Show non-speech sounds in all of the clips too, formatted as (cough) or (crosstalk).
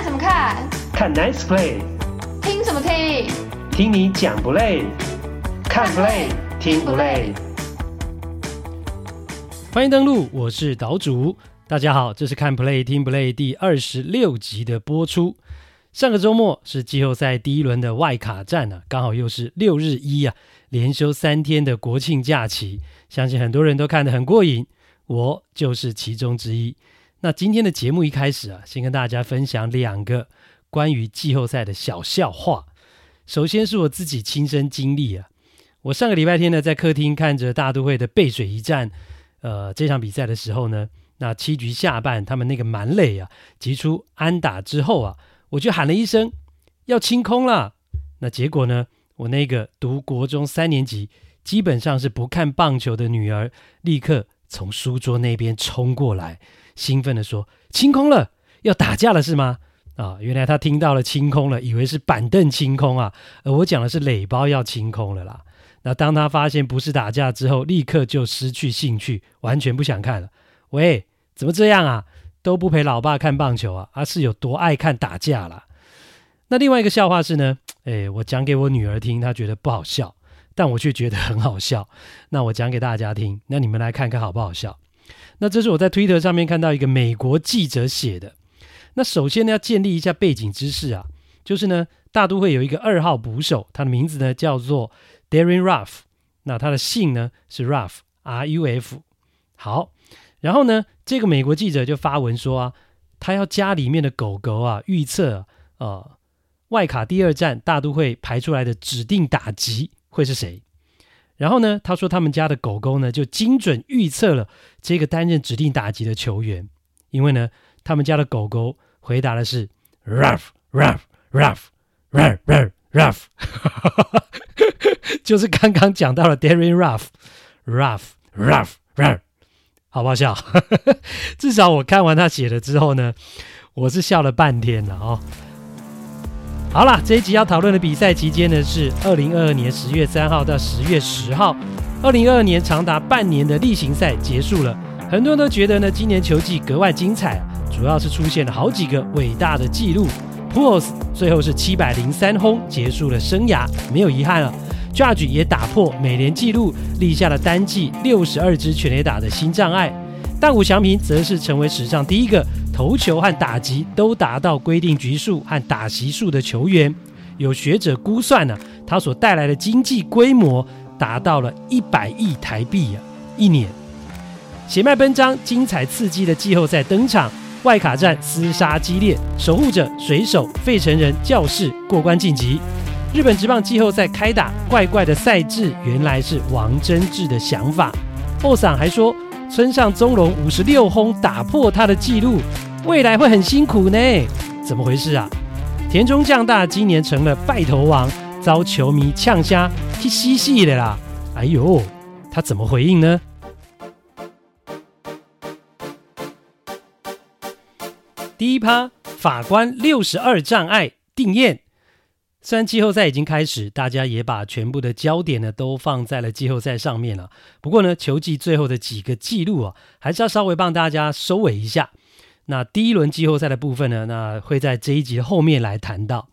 看什么看？看 Nice Play。听什么听？听你讲不累？看 Play 听不累？欢迎登录，我是岛主。大家好，这是看 Play 听 Play 第二十六集的播出。上个周末是季后赛第一轮的外卡战啊，刚好又是六日一啊，连休三天的国庆假期，相信很多人都看得很过瘾，我就是其中之一。那今天的节目一开始啊，先跟大家分享两个关于季后赛的小笑话。首先是我自己亲身经历啊，我上个礼拜天呢，在客厅看着大都会的背水一战，呃，这场比赛的时候呢，那七局下半他们那个满垒啊，击出安打之后啊，我就喊了一声要清空了。那结果呢，我那个读国中三年级，基本上是不看棒球的女儿，立刻从书桌那边冲过来。兴奋地说：“清空了，要打架了是吗？”啊，原来他听到了清空了，以为是板凳清空啊，而我讲的是垒包要清空了啦。那当他发现不是打架之后，立刻就失去兴趣，完全不想看了。喂，怎么这样啊？都不陪老爸看棒球啊？啊，是有多爱看打架啦？那另外一个笑话是呢，哎，我讲给我女儿听，她觉得不好笑，但我却觉得很好笑。那我讲给大家听，那你们来看看好不好笑？那这是我在推特上面看到一个美国记者写的。那首先呢，要建立一下背景知识啊，就是呢，大都会有一个二号捕手，他的名字呢叫做 Darin Ruff，那他的姓呢是 Ruff，R-U-F。好，然后呢，这个美国记者就发文说啊，他要家里面的狗狗啊预测啊，外卡第二战大都会排出来的指定打击会是谁。然后呢，他说他们家的狗狗呢就精准预测了这个担任指定打击的球员，因为呢，他们家的狗狗回答的是 Ruf Ruf Ruff Ruff Ruff Ruff，就是刚刚讲到了 Darin Ruff Ruff Ruff Ruf，好不好笑？(laughs) 至少我看完他写了之后呢，我是笑了半天了哦。好啦，这一集要讨论的比赛期间呢是二零二二年十月三号到十月十号。二零二二年长达半年的例行赛结束了，很多人都觉得呢今年球季格外精彩，主要是出现了好几个伟大的纪录。p u l s 最后是七百零三轰结束了生涯，没有遗憾了。Judge 也打破美联纪录，立下了单季六十二支全垒打的新障碍。大谷翔平则是成为史上第一个投球和打击都达到规定局数和打席数的球员。有学者估算呢、他所带来的经济规模达到了一百亿台币啊，一年。血脉奔张、精彩刺激的季后赛登场，外卡战厮杀激烈，守护者、水手、费城人、教士过关晋级。日本职棒季后赛开打，怪怪的赛制原来是王贞治的想法。后嗓还说。村上宗隆五十六轰打破他的纪录，未来会很辛苦呢？怎么回事啊？田中将大今年成了败投王，遭球迷呛瞎，去嬉戏的啦！哎呦，他怎么回应呢？第一趴，法官六十二障碍定验。虽然季后赛已经开始，大家也把全部的焦点呢都放在了季后赛上面了。不过呢，球季最后的几个记录啊，还是要稍微帮大家收尾一下。那第一轮季后赛的部分呢，那会在这一集后面来谈到。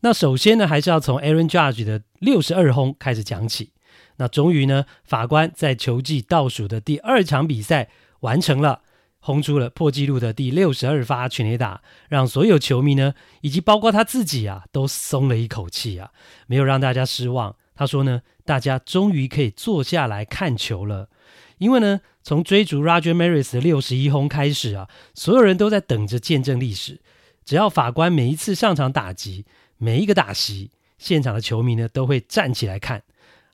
那首先呢，还是要从 Aaron Judge 的六十二轰开始讲起。那终于呢，法官在球季倒数的第二场比赛完成了。轰出了破纪录的第六十二发全垒打，让所有球迷呢，以及包括他自己啊，都松了一口气啊，没有让大家失望。他说呢，大家终于可以坐下来看球了，因为呢，从追逐 Roger Maris 的六十一轰开始啊，所有人都在等着见证历史。只要法官每一次上场打击，每一个打席，现场的球迷呢都会站起来看。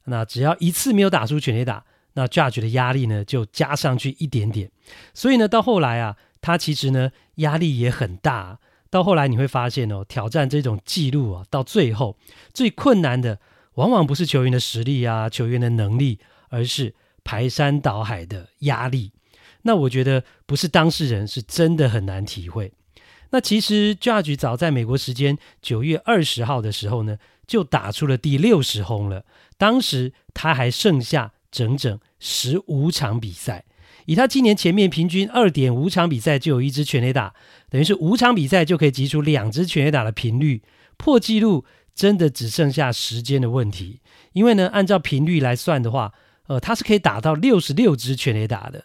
那只要一次没有打出全垒打。那 Judge 的压力呢，就加上去一点点，所以呢，到后来啊，他其实呢压力也很大。到后来你会发现哦，挑战这种记录啊，到最后最困难的，往往不是球员的实力啊，球员的能力，而是排山倒海的压力。那我觉得不是当事人是真的很难体会。那其实 Judge 早在美国时间九月二十号的时候呢，就打出了第六十轰了。当时他还剩下。整整十五场比赛，以他今年前面平均二点五场比赛就有一支全垒打，等于是五场比赛就可以击出两支全垒打的频率，破纪录真的只剩下时间的问题。因为呢，按照频率来算的话，呃，他是可以打到六十六支全垒打的。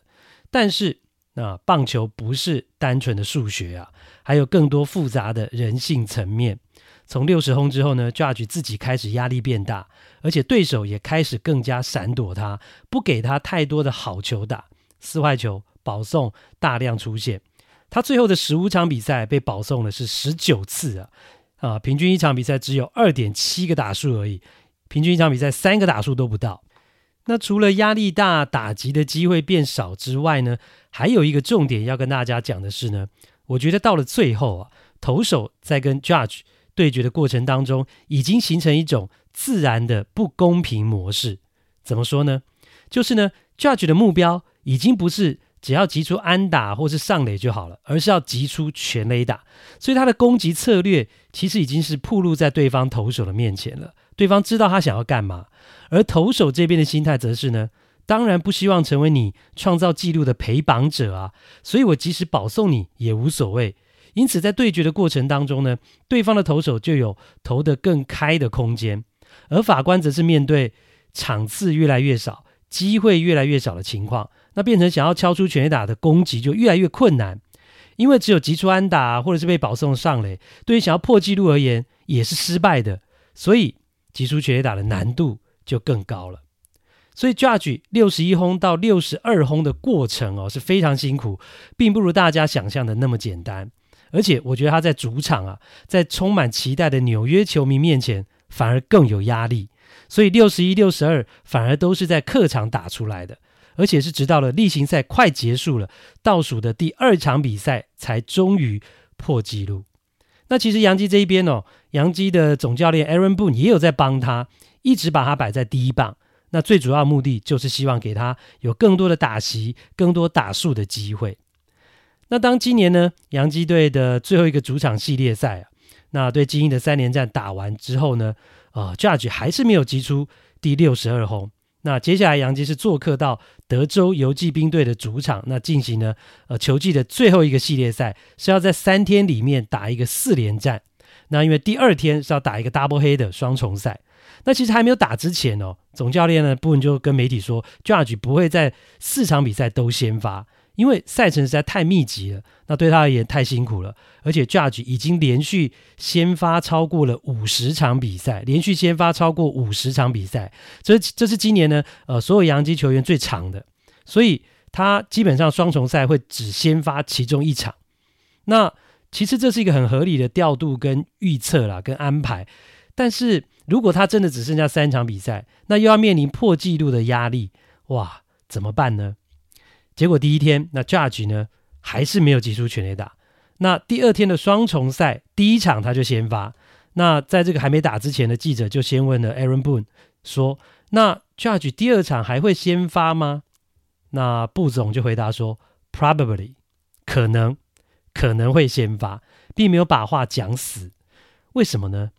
但是，那、棒球不是单纯的数学啊，还有更多复杂的人性层面。从六十轰之后呢，Judge 自己开始压力变大，而且对手也开始更加闪躲他，不给他太多的好球打，四坏球、保送大量出现。他最后的十五场比赛被保送的是十九次啊，啊，平均一场比赛只有二点七个打数而已，平均一场比赛三个打数都不到。那除了压力大、打击的机会变少之外呢，还有一个重点要跟大家讲的是呢，我觉得到了最后啊，投手在跟 Judge。对决的过程当中，已经形成一种自然的不公平模式。怎么说呢？就是呢，Judge 的目标已经不是只要击出安打或是上垒就好了，而是要击出全垒打。所以他的攻击策略其实已经是暴露在对方投手的面前了。对方知道他想要干嘛，而投手这边的心态则是呢，当然不希望成为你创造纪录的陪绑者啊。所以我即使保送你也无所谓。因此，在对决的过程当中呢，对方的投手就有投得更开的空间，而法官则是面对场次越来越少、机会越来越少的情况，那变成想要敲出全垒打的攻击就越来越困难，因为只有击出安打或者是被保送上垒，对于想要破纪录而言也是失败的，所以击出全垒打的难度就更高了。所以 Judge 六十一轰到六十二轰的过程哦是非常辛苦，并不如大家想象的那么简单。而且我觉得他在主场啊，在充满期待的纽约球迷面前，反而更有压力。所以六十一、六十二反而都是在客场打出来的，而且是直到了例行赛快结束了，倒数的第二场比赛才终于破纪录。那其实杨基这一边哦，杨基的总教练 Aaron Boone 也有在帮他，一直把他摆在第一棒。那最主要目的就是希望给他有更多的打席、更多打数的机会。那当今年呢，洋基队的最后一个主场系列赛啊，那对金莺的三连战打完之后呢，呃，Judge 还是没有击出第六十二轰。那接下来洋基是做客到德州游骑兵队的主场，那进行呢，呃，球季的最后一个系列赛是要在三天里面打一个四连战。那因为第二天是要打一个 double header 双重赛，那其实还没有打之前哦，总教练呢，布恩就跟媒体说，Judge 不会在四场比赛都先发。因为赛程实在太密集了，那对他而言太辛苦了。而且 Judge 已经连续先发超过了五十场比赛，连续先发超过五十场比赛，这这是今年呢，呃，所有洋基球员最长的。所以他基本上双重赛会只先发其中一场。那其实这是一个很合理的调度跟预测啦，跟安排。但是如果他真的只剩下三场比赛，那又要面临破纪录的压力，哇，怎么办呢？结果第一天，那 Judge 呢还是没有击出全垒打。那第二天的双重赛第一场他就先发。那在这个还没打之前的记者就先问了 Aaron Boone 说：“那 Judge 第二场还会先发吗？”那布总就回答说：“Probably，可能可能会先发，并没有把话讲死。为什么呢？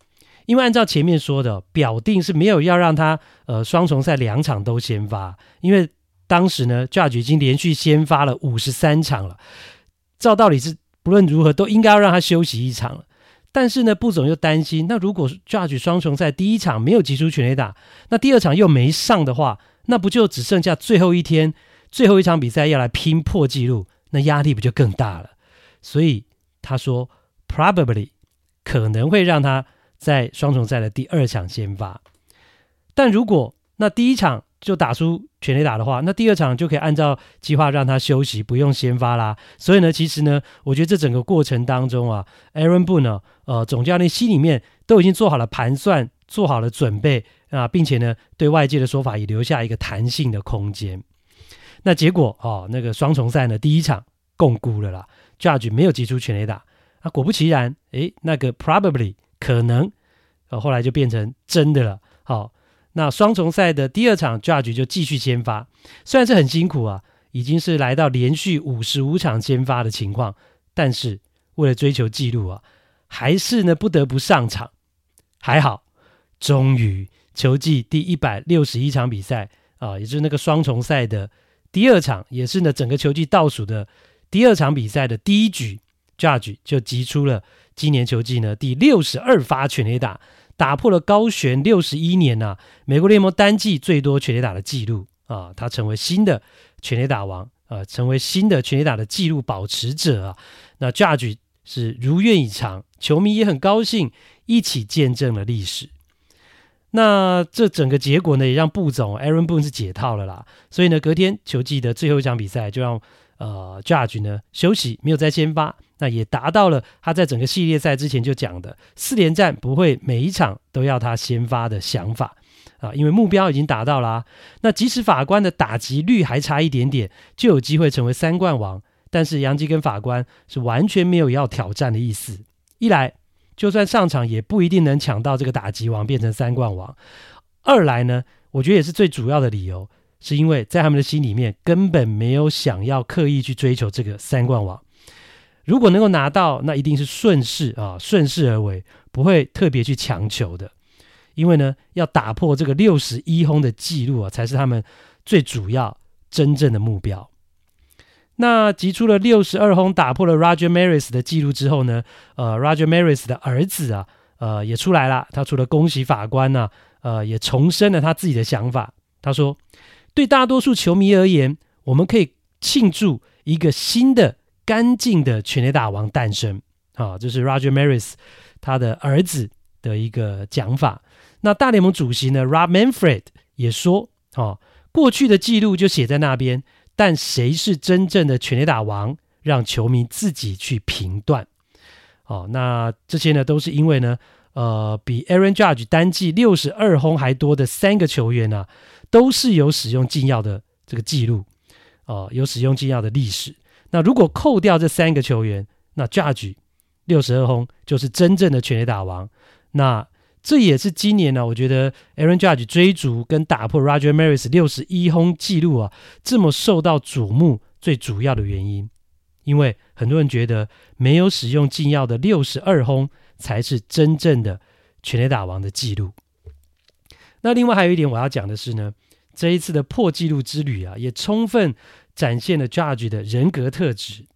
因为按照前面说的，表定是没有要让他呃双重赛两场都先发，因为。当时呢，Judge 已经连续先发了五十三场了，照道理是不论如何都应该要让他休息一场了。但是呢，布总又担心，那如果 Judge 双重赛第一场没有击出全垒打，那第二场又没上的话，那不就只剩下最后一天最后一场比赛要来拼破纪录，那压力不就更大了？所以他说，probably 可能会让他在双重赛的第二场先发，但如果那第一场。就打出全垒打的话，那第二场就可以按照计划让他休息，不用先发啦。所以呢，其实呢，我觉得这整个过程当中啊，Aaron Boone 呢，呃，总教练心里面都已经做好了盘算，做好了准备啊，并且呢，对外界的说法也留下一个弹性的空间。那结果哦，那个双重赛呢，第一场共估了啦，Judge 没有击出全垒打。啊，果不其然，诶，那个 probably 可能，呃，后来就变成真的了。好、那双重赛的第二场，Judge 就继续先发，虽然是很辛苦啊，已经是来到连续五十五场先发的情况，但是为了追求纪录啊，还是呢不得不上场。还好，终于球季第一百六十一场比赛啊，也就是那个双重赛的第二场也是呢整个球季倒数的第二场比赛的第一局，Judge 就击出了今年球季呢第六十二发全垒打，打破了高悬六十一年呐、美国联盟单季最多全垒打的记录啊，他成为新的全垒打王啊，成为新的全垒打的记录保持者啊。那 Judge 是如愿以偿，球迷也很高兴，一起见证了历史。那这整个结果呢，也让布总 Aaron Boone 是解套了啦。所以呢，隔天球季的最后一场比赛，就让呃 Judge 呢休息，没有再先发。那也达到了他在整个系列赛之前就讲的四连战不会每一场都要他先发的想法啊，因为目标已经达到了啊。那即使法官的打击率还差一点点，就有机会成为三冠王。但是杨基跟法官是完全没有要挑战的意思。一来，就算上场也不一定能抢到这个打击王，变成三冠王。二来呢，我觉得也是最主要的理由，是因为在他们的心里面根本没有想要刻意去追求这个三冠王。如果能够拿到，那一定是顺势啊，顺势而为，不会特别去强求的。因为呢，要打破这个六十一轰的记录啊，才是他们最主要真正的目标。那击出了六十二轰，打破了 Roger Maris 的记录之后呢，呃，Roger Maris 的儿子啊，呃，也出来了。他除了恭喜法官呢、啊，呃，也重申了他自己的想法。他说：“对大多数球迷而言，我们可以庆祝一个新的干净的全垒打王诞生。”啊，这是 Roger Maris 他的儿子的一个讲法。那大联盟主席呢，Rob Manfred 也说：“哦，过去的记录就写在那边。”但谁是真正的全垒打王，让球迷自己去评断。哦，那这些呢，都是因为呢，呃，比 Aaron Judge 单季六十二轰还多的三个球员呢、啊，都是有使用禁药的这个记录，哦，有使用禁药的历史。那如果扣掉这三个球员，那 Judge 六十二轰就是真正的全垒打王。那这也是今年呢，我觉得 Aaron Judge 追逐跟打破 Roger Maris 六十一轰记录啊，这么受到瞩目最主要的原因，因为很多人觉得没有使用禁药的六十二轰才是真正的全垒打王的记录。那另外还有一点我要讲的是呢，这一次的破纪录之旅啊，也充分展现了 Judge 的人格特质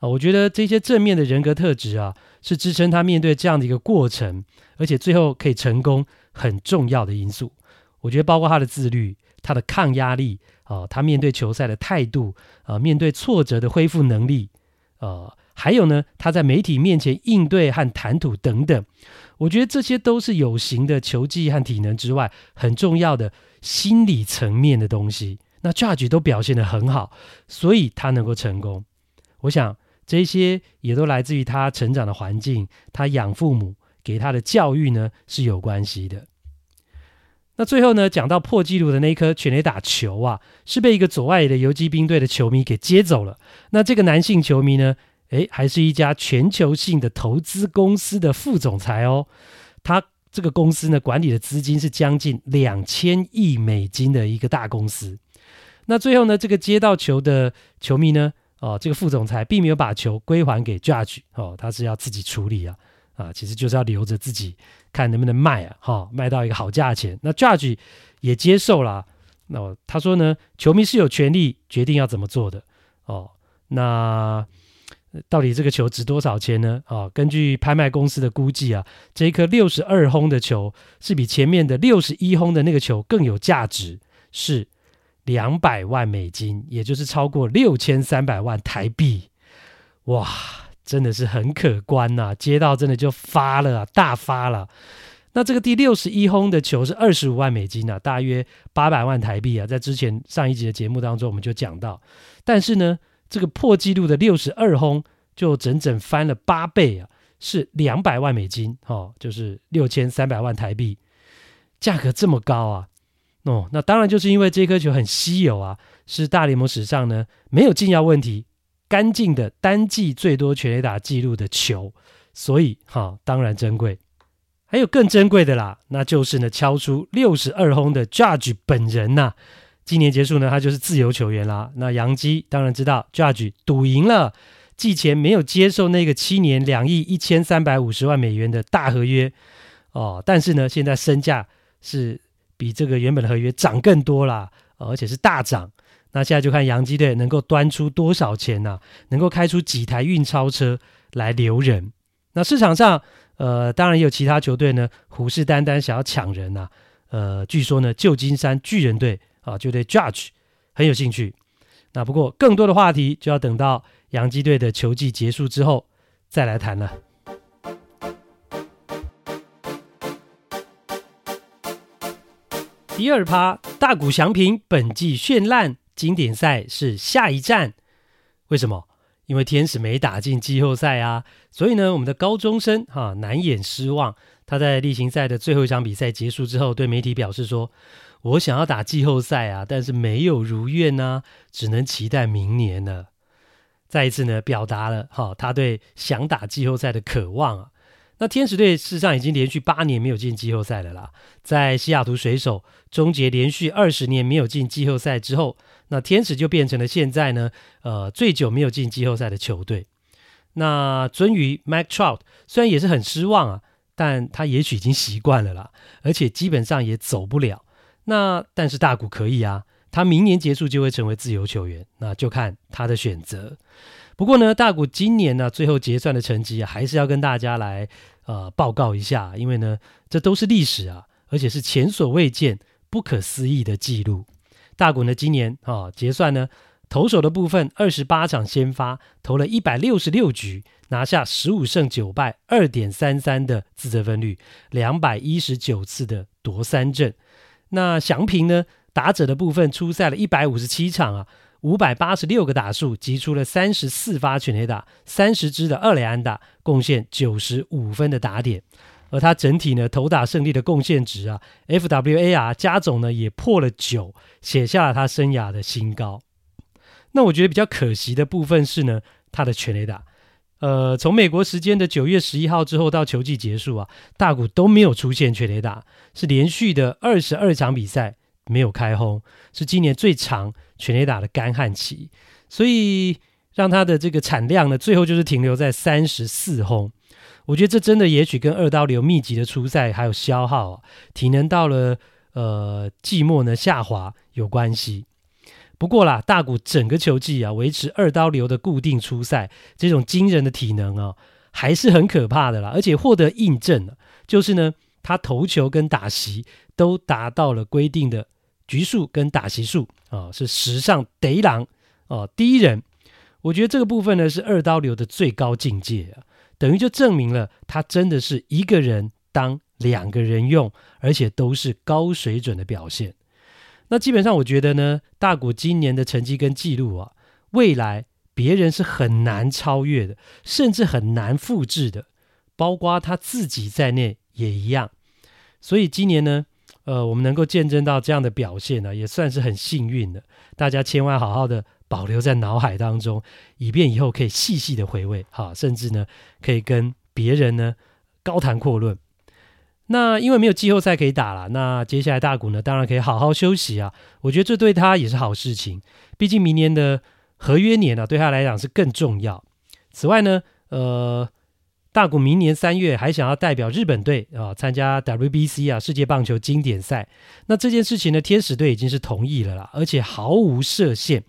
啊，我觉得这些正面的人格特质啊。是支撑他面对这样的一个过程，而且最后可以成功很重要的因素。我觉得包括他的自律、他的抗压力啊、他面对球赛的态度啊、面对挫折的恢复能力啊、还有呢，他在媒体面前应对和谈吐等等。我觉得这些都是有形的球技和体能之外，很重要的心理层面的东西。那 Judge 都表现得很好，所以他能够成功。我想。这些也都来自于他成长的环境，他养父母给他的教育呢是有关系的。那最后呢，讲到破纪录的那一颗全垒打球啊，是被一个左外野的游击兵队的球迷给接走了。那这个男性球迷呢，诶，还是一家全球性的投资公司的副总裁哦。他这个公司呢，管理的资金是将近两千亿美金的一个大公司。那最后呢，这个接到球的球迷呢，哦，这个副总裁并没有把球归还给 Judge，哦，他是要自己处理啊，啊，其实就是要留着自己看能不能卖啊，哈、哦，卖到一个好价钱。那 Judge 也接受了，那他说呢，球迷是有权利决定要怎么做的，哦，那到底这个球值多少钱呢？哦，根据拍卖公司的估计啊，这一颗六十二轰的球是比前面的六十一轰的那个球更有价值，是。两百万美金，也就是超过六千三百万台币，哇，真的是很可观呐、接到真的就发了、大发了。那这个第六十一轰的球是二十五万美金啊，大约八百万台币啊。在之前上一集的节目当中，我们就讲到，但是呢，这个破纪录的六十二轰就整整翻了八倍啊，是两百万美金，哦，就是六千三百万台币，价格这么高啊！哦，那当然就是因为这颗球很稀有啊，是大联盟史上呢没有禁药问题、干净的单季最多全垒打记录的球，所以哈、当然珍贵。还有更珍贵的啦，那就是呢敲出六十二轰的 Judge 本人呐、啊。今年结束呢，他就是自由球员啦。那洋基当然知道 Judge 赌赢了，季前没有接受那个七年两亿一千三百五十万美元的大合约哦，但是呢，现在身价是。比这个原本的合约涨更多啦，而且是大涨。那现在就看洋基队能够端出多少钱呐、啊，能够开出几台运钞车来留人。那市场上，呃，当然也有其他球队呢，虎视眈眈想要抢人呐、啊。呃，据说呢，旧金山巨人队啊，就对 Judge 很有兴趣。那不过更多的话题就要等到洋基队的球季结束之后再来谈了。第二趴，大谷翔平本季绚烂，经典赛是下一站。为什么？因为天使没打进季后赛啊，所以呢，我们的高中生哈、啊、难掩失望。他在例行赛的最后一场比赛结束之后，对媒体表示说：“我想要打季后赛啊，但是没有如愿呢、只能期待明年了。”再一次呢，表达了哈、他对想打季后赛的渴望啊。那天使队事实上已经连续八年没有进季后赛了啦。在西雅图水手终结连续二十年没有进季后赛之后，那天使就变成了现在呢，呃，最久没有进季后赛的球队。那尊于 Mike Trout 虽然也是很失望啊。但他也许已经习惯了啦，而且基本上也走不了。那但是大谷可以啊，他明年结束就会成为自由球员，那就看他的选择。不过呢，大谷今年呢最后结算的成绩啊，还是要跟大家来呃报告一下，因为呢这都是历史啊，而且是前所未见、不可思议的记录。大谷呢今年啊、哦、结算呢。投手的部分，二十八场先发，投了一百六十六局，拿下十五胜九败，二点三三的自责分率，两百一十九次的夺三振。那祥平呢？打者的部分出赛了一百五十七场啊，五百八十六个打数，击出了三十四发全垒打，三十支的二垒安打，贡献九十五分的打点。而他整体呢，投打胜利的贡献值啊，FWAR 加总呢也破了九，写下了他生涯的新高。那我觉得比较可惜的部分是呢，他的全垒打，呃，从美国时间的九月十一号之后到球季结束啊，大谷都没有出现全垒打，是连续的二十二场比赛没有开轰，是今年最长全垒打的干旱期，所以让他的这个产量呢，最后就是停留在三十四轰。我觉得这真的也许跟二刀流密集的出赛还有消耗啊，体能到了呃季末呢下滑有关系。不过啦，大谷整个球季啊，维持二刀流的固定出赛，这种惊人的体能啊，还是很可怕的啦。而且获得印证了，就是呢，他投球跟打席都达到了规定的局数跟打席数啊，是史上第一人啊，第一人。我觉得这个部分呢，是二刀流的最高境界啊，等于就证明了他真的是一个人当两个人用，而且都是高水准的表现。那基本上，我觉得呢，大谷今年的成绩跟记录啊，未来别人是很难超越的，甚至很难复制的，包括他自己在内也一样。所以今年呢，呃，我们能够见证到这样的表现呢，也算是很幸运的。大家千万好好的保留在脑海当中，以便以后可以细细的回味，哈，甚至呢，可以跟别人呢 (laughs) 高谈阔论。那因为没有季后赛可以打了，那接下来大谷呢，当然可以好好休息啊。我觉得这对他也是好事情，毕竟明年的合约年呢、啊，对他来讲是更重要。此外呢，呃，大谷明年三月还想要代表日本队啊参加 WBC 啊世界棒球经典赛。那这件事情呢，天使队已经是同意了啦，而且毫无设限，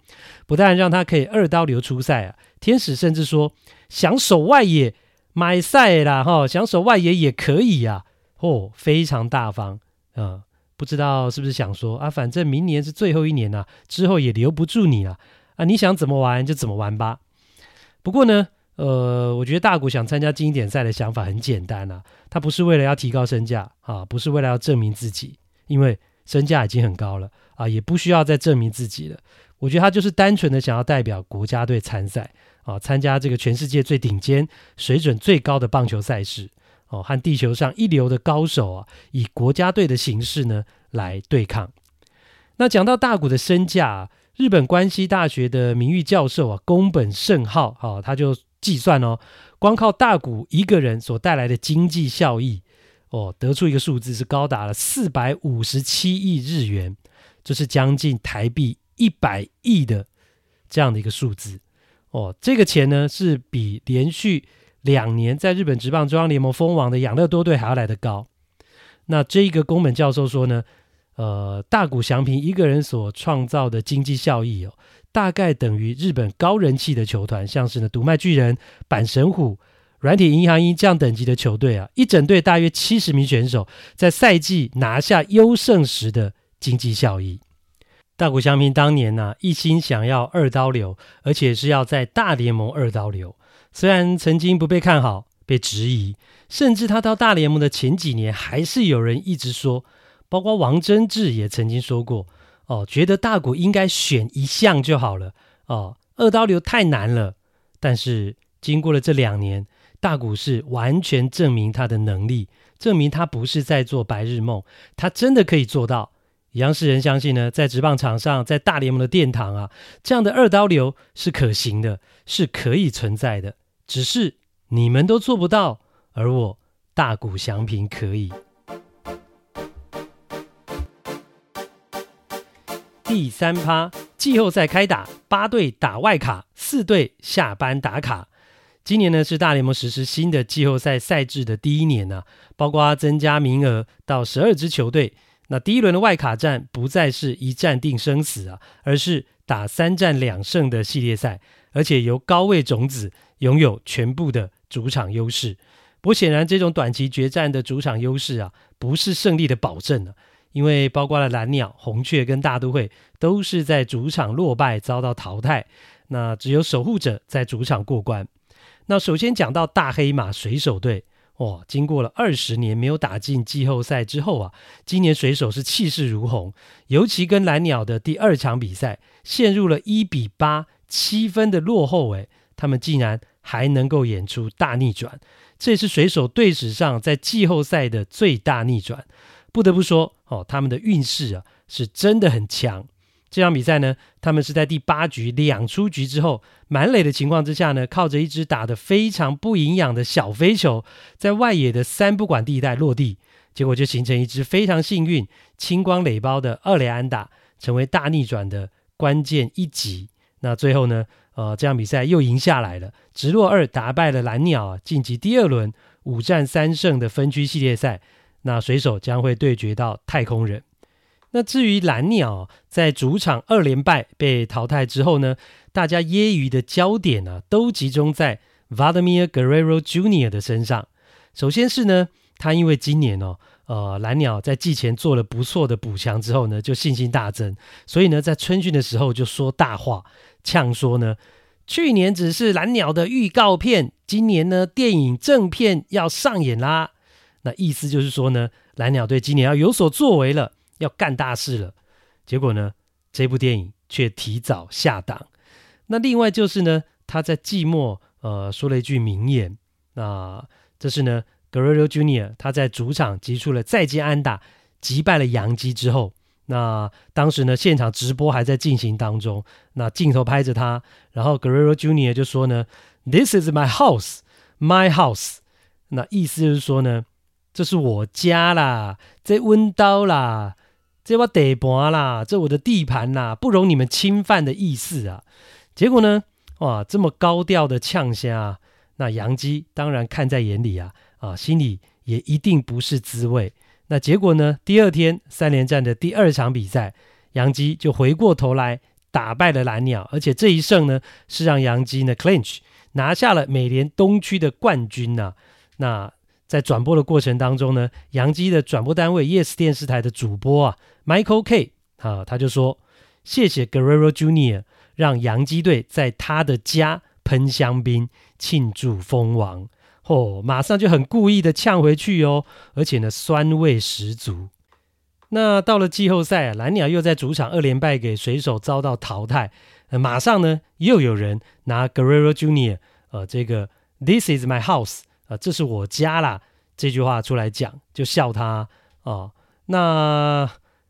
不但让他可以二刀流出赛啊，天使甚至说想守外野买赛啦哈，想守外野也可以呀、啊。哦，非常大方，啊、不知道是不是想说啊，反正明年是最后一年了、啊，之后也留不住你了，啊，你想怎么玩就怎么玩吧。不过呢，呃，我觉得大谷想参加经典赛的想法很简单啊，他不是为了要提高身价啊，不是为了要证明自己，因为身价已经很高了啊，也不需要再证明自己了。我觉得他就是单纯的想要代表国家队参赛啊，参加这个全世界最顶尖、水准最高的棒球赛事。哦，和地球上一流的高手啊，以国家队的形式呢来对抗。那讲到大谷的身价，日本关西大学的名誉教授啊，宫本胜浩啊，他就计算哦，光靠大谷一个人所带来的经济效益哦，得出一个数字是高达了四百五十七亿日元，就是将近台币一百亿的这样的一个数字哦。这个钱呢，是比连续两年在日本职棒中央联盟封王的养乐多队还要来得高。那这一个宫本教授说呢，呃，大谷翔平一个人所创造的经济效益哦，大概等于日本高人气的球团，像是呢读卖巨人、阪神虎、软体银行一这样等级的球队啊，一整队大约七十名选手在赛季拿下优胜时的经济效益。大谷翔平当年呢、一心想要二刀流，而且是要在大联盟二刀流，虽然曾经不被看好、被质疑，甚至他到大联盟的前几年，还是有人一直说。包括王贞治也曾经说过，哦，觉得大谷应该选一项就好了，哦，二刀流太难了。但是经过了这两年，大谷是完全证明他的能力，证明他不是在做白日梦，他真的可以做到。央视人相信呢，在职棒场上，在大联盟的殿堂啊，这样的二刀流是可行的，是可以存在的，只是你们都做不到，而我大谷翔平可以。第三趴，季后赛开打，八队打外卡，四队下班打卡。今年呢是大联盟实施新的季后赛赛制的第一年呢、啊，包括增加名额到十二支球队。那第一轮的外卡战不再是一战定生死啊，而是打三战两胜的系列赛，而且由高位种子拥有全部的主场优势。不过显然，这种短期决战的主场优势啊，不是胜利的保证啊。因为包括了蓝鸟、红雀跟大都会都是在主场落败遭到淘汰，那只有守护者在主场过关。那首先讲到大黑马水手队，哇，经过了二十年没有打进季后赛之后啊，今年水手是气势如虹，尤其跟蓝鸟的第二场比赛陷入了一比八七分的落后，诶，他们竟然还能够演出大逆转，这也是水手队史上在季后赛的最大逆转。不得不说，哦，他们的运势啊是真的很强。这场比赛呢，他们是在第八局两出局之后，满垒的情况之下呢，靠着一支打得非常不营养的小飞球，在外野的三不管地带落地，结果就形成一支非常幸运、清光垒包的二垒安打，成为大逆转的关键一击。那最后呢，呃，这场比赛又赢下来了，直落二打败了蓝鸟啊，晋级第二轮五战三胜的分区系列赛。那水手将会对决到太空人。那至于蓝鸟在主场二连败被淘汰之后呢，大家揶揄的焦点呢、啊，都集中在 Vladimir Guerrero Jr. 的身上。首先是呢，他因为今年哦，呃，蓝鸟在季前做了不错的补强之后呢，就信心大增，所以呢，在春训的时候就说大话，呛说呢，去年只是蓝鸟的预告片，今年呢，电影正片要上演啦。那意思就是说呢，蓝鸟队今年要有所作为了，要干大事了。结果呢，这部电影却提早下档。那另外就是呢，他在季末呃说了一句名言，那这是呢，Guerrero Jr. 他在主场击出了再见安打，击败了洋基之后，那当时呢，现场直播还在进行当中，那镜头拍着他，然后 Guerrero Jr. 就说呢，This is my house, my house。那意思就是说呢。这是我家啦，这温刀啦，这我地盘啦，这我的地盘啦，不容你们侵犯的意思啊。结果呢，哇，这么高调的呛声，那洋基当然看在眼里啊，啊，心里也一定不是滋味。那结果呢，第二天三连战的第二场比赛，杨基就回过头来打败了蓝鸟，而且这一胜呢，是让杨基呢 clinch 拿下了美联东区的冠军呐、那在转播的过程当中呢，杨基的转播单位 Yes 电视台的主播啊，Michael Kay 啊，他就说：“谢谢 Guerrero Junior，让杨基队在他的家喷香槟庆祝封王。”哦，马上就很故意的呛回去哦，而且呢，酸味十足。那到了季后赛啊，蓝鸟又在主场二连败给水手，遭到淘汰。呃，马上呢，又有人拿 Guerrero Junior，呃，这个 This is my house。呃，这是我家啦！这句话出来讲，就笑他哦。那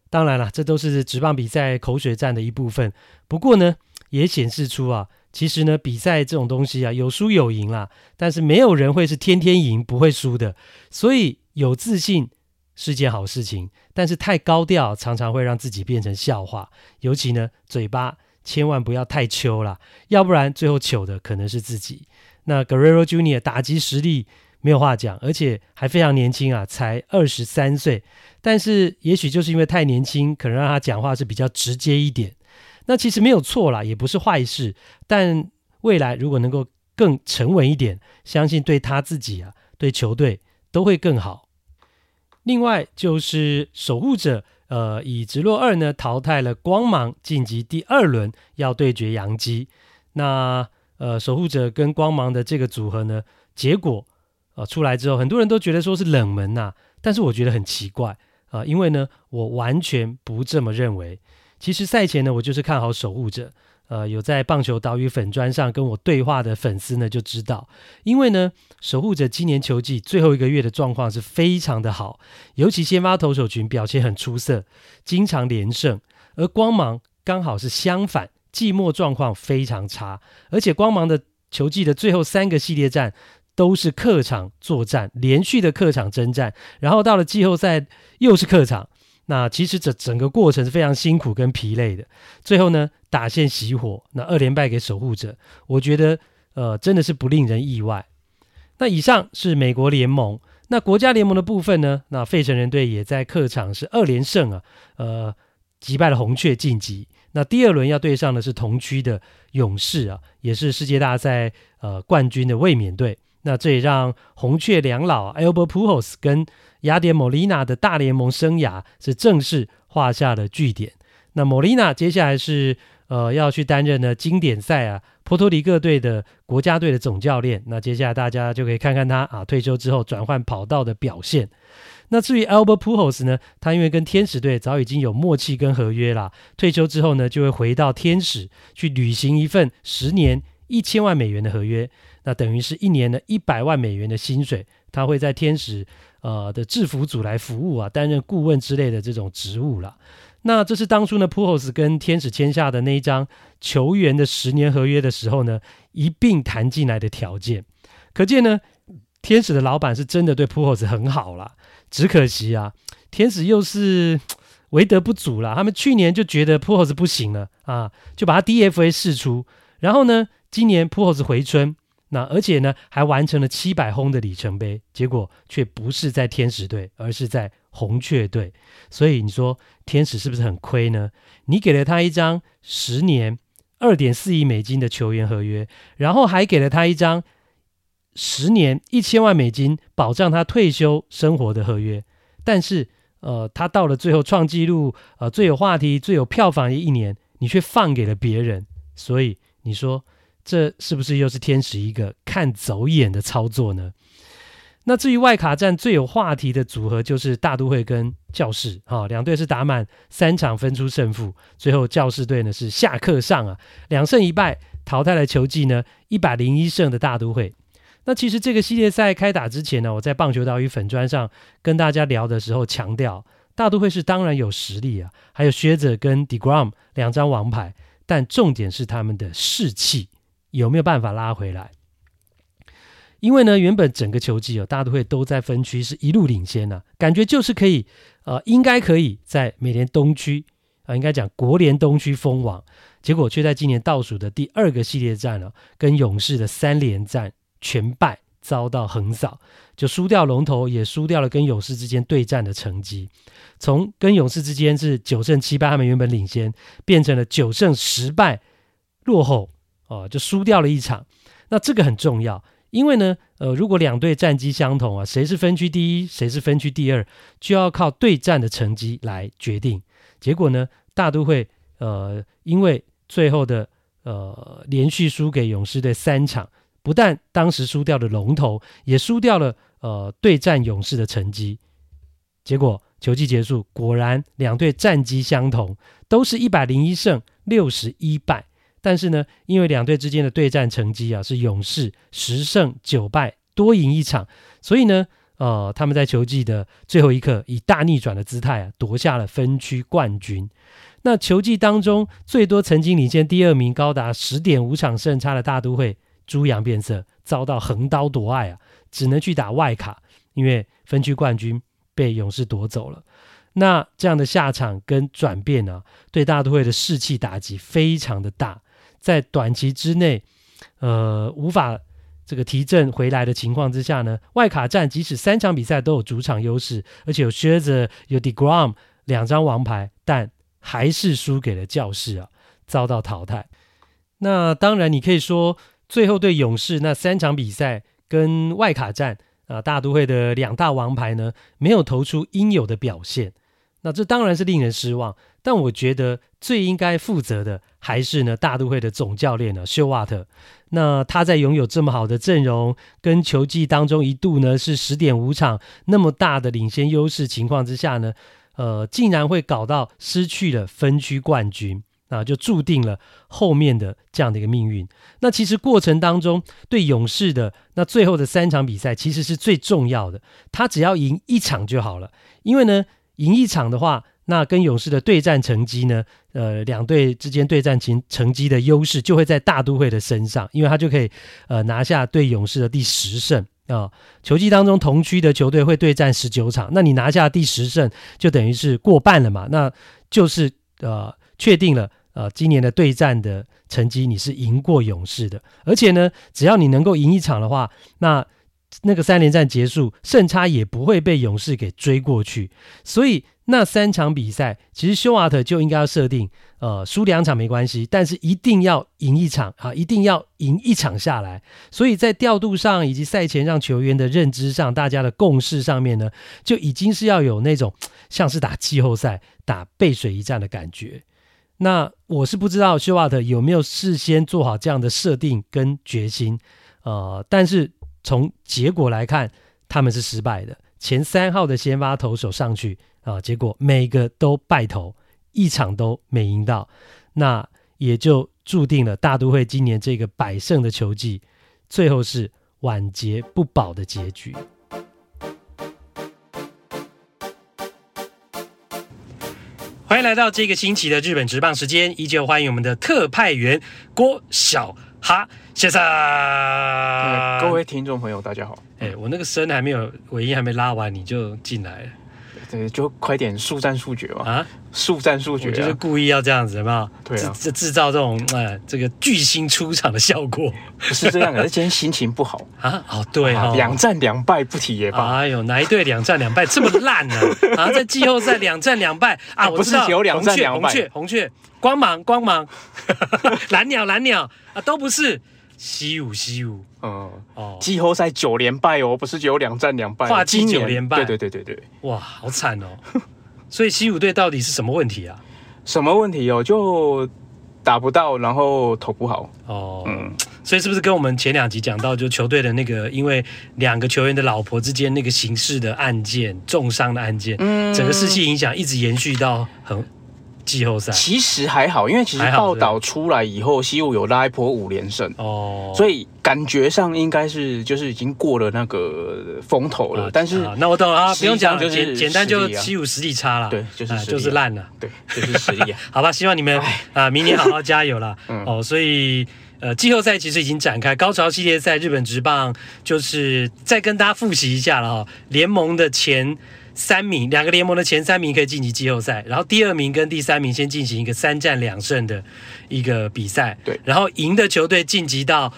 当然了，这都是职棒比赛口水战的一部分。不过呢，也显示出啊，其实呢，比赛这种东西啊，有输有赢啦。但是没有人会是天天赢，不会输的。所以有自信是件好事情，但是太高调常常会让自己变成笑话。尤其呢，嘴巴千万不要太秋了，要不然最后糗的可能是自己。那 Guerrero Junior 打击实力没有话讲，而且还非常年轻啊，才二十三岁。但是也许就是因为太年轻，可能让他讲话是比较直接一点。那其实没有错啦，也不是坏事。但未来如果能够更沉稳一点，相信对他自己啊，对球队都会更好。另外就是守护者，呃，以直落二呢淘汰了光芒，晋级第二轮要对决洋基。那呃，守护者跟光芒的这个组合呢，结果呃出来之后，很多人都觉得说是冷门呐、啊，但是我觉得很奇怪啊、因为呢，我完全不这么认为。其实赛前呢，我就是看好守护者。呃，有在棒球岛屿粉砖上跟我对话的粉丝呢，就知道，因为呢，守护者今年球季最后一个月的状况是非常的好，尤其先发投手群表现很出色，经常连胜。而光芒刚好是相反，季末状况非常差，而且光芒的球季的最后三个系列战都是客场作战，连续的客场征战，然后到了季后赛又是客场。那其实这整个过程是非常辛苦跟疲累的。最后呢，打线熄火，那二连败给守护者，我觉得呃真的是不令人意外。那以上是美国联盟，那国家联盟的部分呢，那费城人队也在客场是二连胜啊，呃击败了红雀晋级。那第二轮要对上的是同区的勇士啊，也是世界大赛呃冠军的卫冕队。那这也让红雀两老 Albert Pujols 跟雅典莫里纳的大联盟生涯是正式画下了句点。那莫里纳接下来是呃要去担任呢经典赛啊波多黎各队的国家队的总教练。那接下来大家就可以看看他啊退休之后转换跑道的表现。那至于 Albert Pujols 呢，他因为跟天使队早已经有默契跟合约啦，退休之后呢就会回到天使去履行一份十年一千万美元的合约。那等于是一年的一百万美元的薪水，他会在天使呃的制服组来服务啊，担任顾问之类的这种职务啦。那这是当初呢，Pujols 跟天使签下的那一张球员的十年合约的时候呢，一并谈进来的条件。可见呢，天使的老板是真的对 Pujols 很好啦。只可惜啊，天使又是 (tsk) 为德不足啦。他们去年就觉得 Pujols 不行了啊，就把他 DFA 释出，然后呢，今年 Pujols 回春。那而且呢，还完成了七百轰的里程碑，结果却不是在天使队，而是在红雀队。所以你说天使是不是很亏呢？你给了他一张十年二点四亿美金的球员合约，然后还给了他一张十年一千万美金保障他退休生活的合约，但是呃，他到了最后创纪录，呃，最有话题、最有票房的一年，你却放给了别人。所以你说。这是不是又是天使一个看走眼的操作呢？那至于外卡战最有话题的组合，就是大都会跟教士啊，两队是打满三场分出胜负，最后教士队呢是下克上啊，两胜一败淘汰了球季呢一百零一胜的大都会。那其实这个系列赛开打之前呢，我在棒球岛屿粉砖上跟大家聊的时候强调，大都会是当然有实力啊，还有靴子跟 DeGrom 两张王牌，但重点是他们的士气。有没有办法拉回来？因为呢，原本整个球季哦，大都会都在分区是一路领先呢、啊，感觉就是可以，呃，应该可以在美联东区啊、应该讲国联东区封王，结果却在今年倒数的第二个系列战了、哦，跟勇士的三连战全败，遭到横扫，就输掉龙头，也输掉了跟勇士之间对战的成绩。从跟勇士之间是九胜七败，他们原本领先，变成了九胜十败落后。哦，就输掉了一场，那这个很重要，因为呢，呃，如果两队战绩相同啊，谁是分区第一，谁是分区第二，就要靠对战的成绩来决定。结果呢，大都会呃，因为最后的呃连续输给勇士队三场，不但当时输掉了龙头，也输掉了呃对战勇士的成绩。结果球季结束，果然两队战绩相同，都是一百零一胜六十一败。但是呢，因为两队之间的对战成绩啊是勇士十胜九败多赢一场，所以呢，呃，他们在球季的最后一刻以大逆转的姿态啊夺下了分区冠军。那球季当中最多曾经领先第二名高达十点五场胜差的大都会猪羊变色，遭到横刀夺爱啊，只能去打外卡，因为分区冠军被勇士夺走了。那这样的下场跟转变呢，对大都会的士气打击非常的大。在短期之内，呃，无法这个提振回来的情况之下呢，外卡战即使三场比赛都有主场优势，而且有靴子有 Degrom 两张王牌，但还是输给了教士啊，遭到淘汰。那当然，你可以说最后对勇士那三场比赛跟外卡战啊，大都会的两大王牌呢，没有投出应有的表现。那这当然是令人失望，但我觉得最应该负责的还是呢大都会的总教练呢休瓦特。那他在拥有这么好的阵容，跟球季当中一度呢是十点五场那么大的领先优势情况之下呢，呃，竟然会搞到失去了分区冠军，那就注定了后面的这样的一个命运。那其实过程当中对勇士的那最后的三场比赛其实是最重要的，他只要赢一场就好了，因为呢。赢一场的话，那跟勇士的对战成绩呢，呃，两队之间对战成成绩的优势就会在大都会的身上，因为他就可以呃拿下对勇士的第十胜啊、球季当中同区的球队会对战十九场，那你拿下第十胜，就等于是过半了嘛，那就是呃确定了呃今年的对战的成绩你是赢过勇士的，而且呢，只要你能够赢一场的话，那。那个三连战结束，胜差也不会被勇士给追过去，所以那三场比赛，其实休瓦特就应该要设定，呃，输两场没关系，但是一定要赢一场啊，一定要赢一场下来。所以在调度上以及赛前让球员的认知上，大家的共识上面呢，就已经是要有那种像是打季后赛、打背水一战的感觉。那我是不知道休瓦特有没有事先做好这样的设定跟决心，呃，但是。从结果来看，他们是失败的。前三号的先发投手上去啊，结果每个都败投，一场都没赢到，那也就注定了大都会今年这个百胜的球季，最后是晚节不保的结局。欢迎来到这个星期的日本职棒时间，依旧欢迎我们的特派员郭晓哈。先生，各位听众朋友，大家好。哎，我那个声还没有尾音还没拉完，你就进来了。对，就快点速战速决嘛。啊，速战速决，就是故意要这样子，有没有？对啊，制制造这种呃这个巨星出场的效果。不是这样的，(laughs) 今天心情不好啊。哦，对啊，两战两败不提也罢。哎呦，哪一队两战两败这么烂呢？(laughs) 啊，在季后赛两战两败啊，我知道，有两战两败。红雀，红雀，光芒，光芒，(laughs) 蓝鸟，蓝鸟啊，都不是。西武，西武，嗯，哦，季后赛九连败哦，不是只有两战两败，跨季九连败，对对对对对，哇，好惨哦！(laughs) 所以西武队到底是什么问题啊？什么问题哦？就打不到，然后投不好哦，嗯，所以是不是跟我们前两集讲到，就球队的那个，因为两个球员的老婆之间那个刑事的案件，重伤的案件，嗯，整个士气影响一直延续到很。季后赛其实还好，因为其实报道出来以后，西武有拉一波五连胜哦，所以感觉上应该是就是已经过了那个风头了。但是那我懂了啊，不用讲，简简单就西武实力差了，对，就是就是烂了，对，就是实力。(laughs) 好吧，希望你们啊明年好好加油了 (laughs) 哦。所以呃，季后赛其实已经展开，高潮系列赛日本职棒就是再跟大家复习一下了哈，联盟的前。三名，两个联盟的前三名可以晋级季后赛，然后第二名跟第三名先进行一个三战两胜的一个比赛，对，然后赢的球队晋级到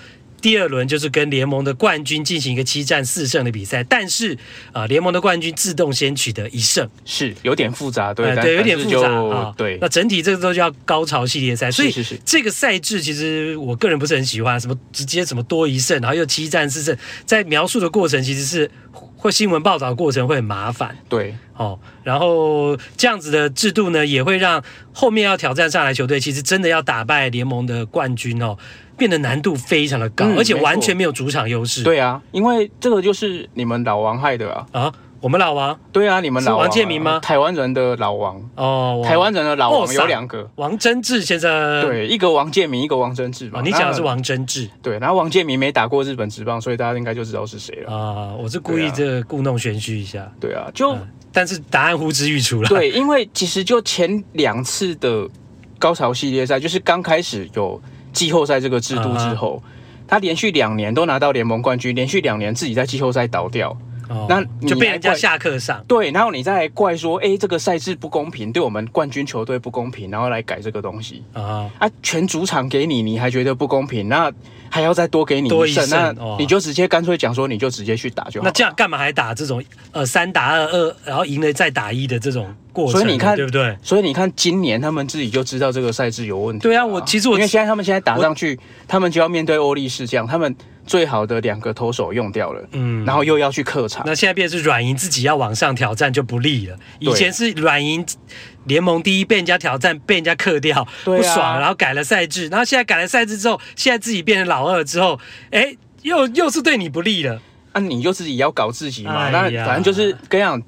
第二轮，就是跟联盟的冠军进行一个七战四胜的比赛，但是啊、呃，联盟的冠军自动先取得一胜，是有点复杂，对，对，有点复杂啊，对，那整体这个都叫高潮系列赛，所以这个赛制其实我个人不是很喜欢，什么直接什么多一胜，然后又七战四胜，在描述的过程其实是。或新闻报道的过程会很麻烦，对，哦，然后这样子的制度呢，也会让后面要挑战上来球队，其实真的要打败联盟的冠军哦，变得难度非常的高，嗯、而且完全没有主场优势。对啊，因为这个就是你们老王害的啊啊。我们老王，对啊，你们老王，王建民吗？台湾人的老王哦，台湾人的老王有两个，王贞治先生，对，一个王建民，一个王贞治嘛。你讲的是王贞治，对，然后王建民没打过日本职棒，所以大家应该就知道是谁了啊。我是故意这故弄玄虚一下，对啊，就但是答案呼之欲出了。对，因为其实就前两次的高潮系列赛，就是刚开始有季后赛这个制度之后，他连续两年都拿到联盟冠军，连续两年自己在季后赛倒掉。哦、那就被人家下课上。对，然后你再怪说，哎，这个赛制不公平，对我们冠军球队不公平，然后来改这个东西啊啊，全主场给你，你还觉得不公平？那还要再多给你一胜，那你就直接干脆讲说，你就直接去打就好。那这样干嘛还打这种呃三打二二，然后赢了再打一的这种过程？所以你看对不对？所以你看今年他们自己就知道这个赛制有问题。对啊，我其实我因为现在他们现在打上去，他们就要面对欧力士这样，他们最好的两个投手用掉了，嗯，然后又要去客场。那现在变成是软银自己要往上挑战就不利了。以前是软银联盟第一被人家挑战，被人家克掉，不爽，然后改了赛制，然后现在改了赛制之后，现在自己变成老二之后，哎，又又是对你不利了。那、啊、你就自己要搞自己嘛。哎、那反正就是跟样，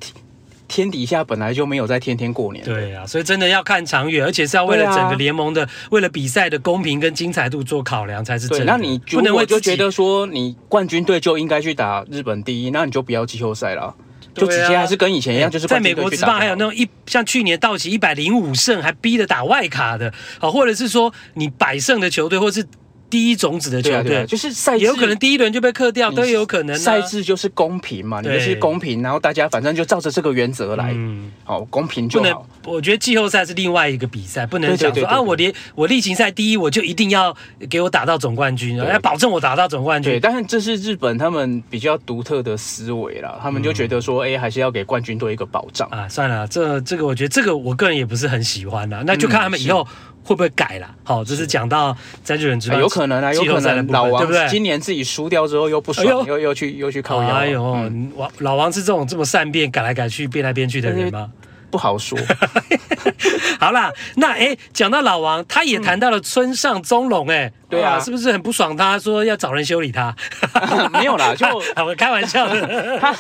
天底下本来就没有在天天过年。对啊，所以真的要看长远，而且是要为了整个联盟的，啊、为了比赛的公平跟精彩度做考量才是真的。那你不能我就觉得说，你冠军队就应该去打日本第一，那你就不要季后赛了。就直接还是跟以前一样，啊、就是在美国职棒还有那种一像去年道奇一百零五胜还逼着打外卡的，啊，或者是说你百胜的球队，或是。第一种子的球队、啊啊、就是赛制，也有可能第一轮就被克掉，都有可能、啊。赛制就是公平嘛，你就是公平，然后大家反正就照着这个原则来，嗯，好，公平就好。我觉得季后赛是另外一个比赛，不能想说啊，我连我例行赛第一，我就一定要给我打到总冠军，要保证我打到总冠军。对，但是这是日本他们比较独特的思维啦，他们就觉得说，哎、还是要给冠军队一个保障啊。算了，这这个我觉得这个我个人也不是很喜欢啦，那就看他们以后。嗯会不会改啦？好，这是讲到在日本职棒，有可能啊，有可能老王对不对？今年自己输掉之后又不爽，又又去又去靠腰。哎呦，王老王是这种这么善变、改来改去、变来变去的人吗？不好说。(laughs) 好啦，那哎，讲到老王，他也谈到了村上宗隆，哎，对啊，是不是很不爽？他说要找人修理他，(laughs) 没有啦，(laughs) 就我开玩笑的。他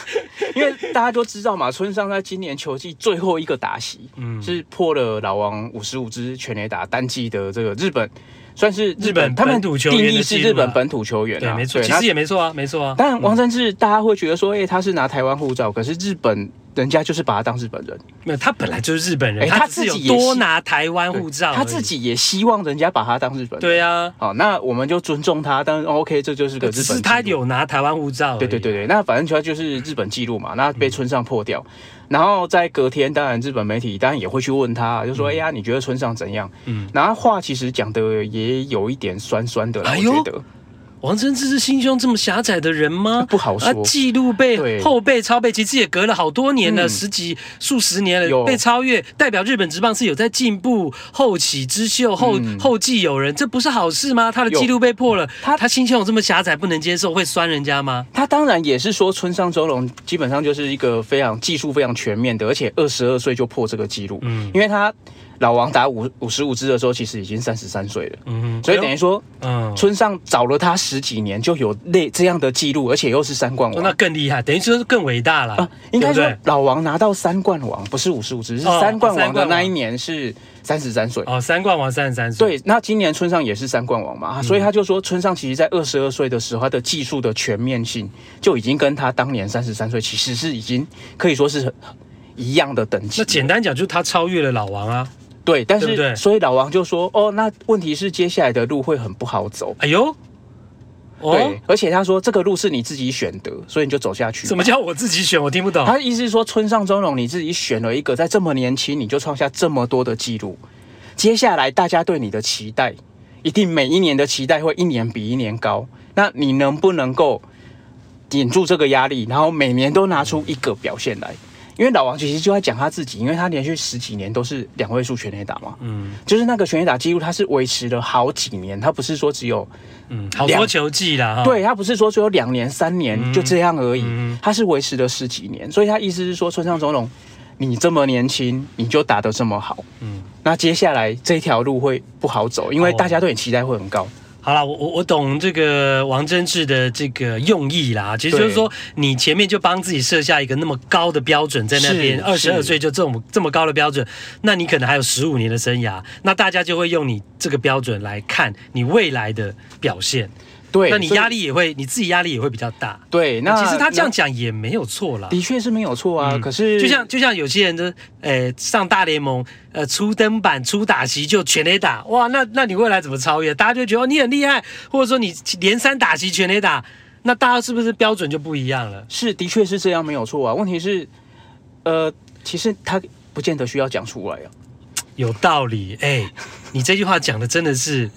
因为大家都知道嘛，村上在今年球季最后一个打席，嗯，是破了老王五十五支全垒打单季的这个日本。算是日本，他们定义是日本本土球员，对，没错，其实也没错啊，没错啊。但王贞治，大家会觉得说，哎，他是拿台湾护照，可是日本人家就是把他当日本人。没有，他本来就是日本人，他自己多拿台湾护照，他自己也希望人家把他当日本人。对啊，好，那我们就尊重他，但 OK，这就是个日本。是他有拿台湾护照。对对对对，那反正他就是日本记录嘛，那被村上破掉。然后在隔天，当然日本媒体当然也会去问他，就说：“哎呀，你觉得村上怎样？”嗯，然后话其实讲的也有一点酸酸的，我觉得。王贞治是心胸这么狭窄的人吗？(laughs) 不好说。记录被后辈超背，其实也隔了好多年了，十几数十年了，被超越，代表日本职棒是有在进步，后起之秀，后后继有人，这不是好事吗？他的记录被破了，他他心胸有这么狭窄，不能接受，会酸人家吗？他当然也是说，村上周龙基本上就是一个非常技术非常全面的，而且二十二岁就破这个记录，嗯，因为他。老王打五五十五支的时候，其实已经三十三岁了，嗯哼，所以等于说，嗯，村上找了他十几年，就有类这样的记录，而且又是三冠王，那更厉害，等于说是更伟大了。啊，应该说老王拿到三冠王不是五十五支，是三冠王的那一年是三十三岁。哦，三冠王三十三岁。对，那今年村上也是三冠王嘛，所以他就说，村上其实在二十二岁的时候，他的技术的全面性就已经跟他当年三十三岁其实是已经可以说是一样的等级。那简单讲，就是他超越了老王啊。对，但是对对，所以老王就说：“哦，那问题是接下来的路会很不好走。”哎呦，哦、对，而且他说这个路是你自己选的，所以你就走下去。什么叫我自己选？我听不懂。他的意思是说，村上宗隆你自己选了一个在这么年轻你就创下这么多的记录，接下来大家对你的期待一定每一年的期待会一年比一年高。那你能不能够顶住这个压力，然后每年都拿出一个表现来？因为老王其实就在讲他自己，因为他连续十几年都是两位数全垒打嘛，嗯，就是那个全垒打记录，他是维持了好几年，他不是说只有嗯好多球季啦，对，他不是说只有两年三年就这样而已，嗯嗯、他是维持了十几年，所以他意思是说，村上宗隆，你这么年轻，你就打得这么好，嗯，那接下来这条路会不好走，因为大家对你期待会很高。好了，我我我懂这个王真志的这个用意啦，其实就是说，你前面就帮自己设下一个那么高的标准，在那边二十二岁就这么这么高的标准，那你可能还有十五年的生涯，那大家就会用你这个标准来看你未来的表现。对，那你压力也会，你自己压力也会比较大。对，那其实他这样讲也没有错啦，的确是没有错啊。嗯、可是，就像就像有些人的，呃，上大联盟，呃，初登板、初打席就全垒打，哇，那那你未来怎么超越？大家就觉得你很厉害，或者说你连三打席全垒打。那大家是不是标准就不一样了？是，的确是这样，没有错啊。问题是，呃，其实他不见得需要讲出来啊。有道理，哎、欸，你这句话讲的真的是。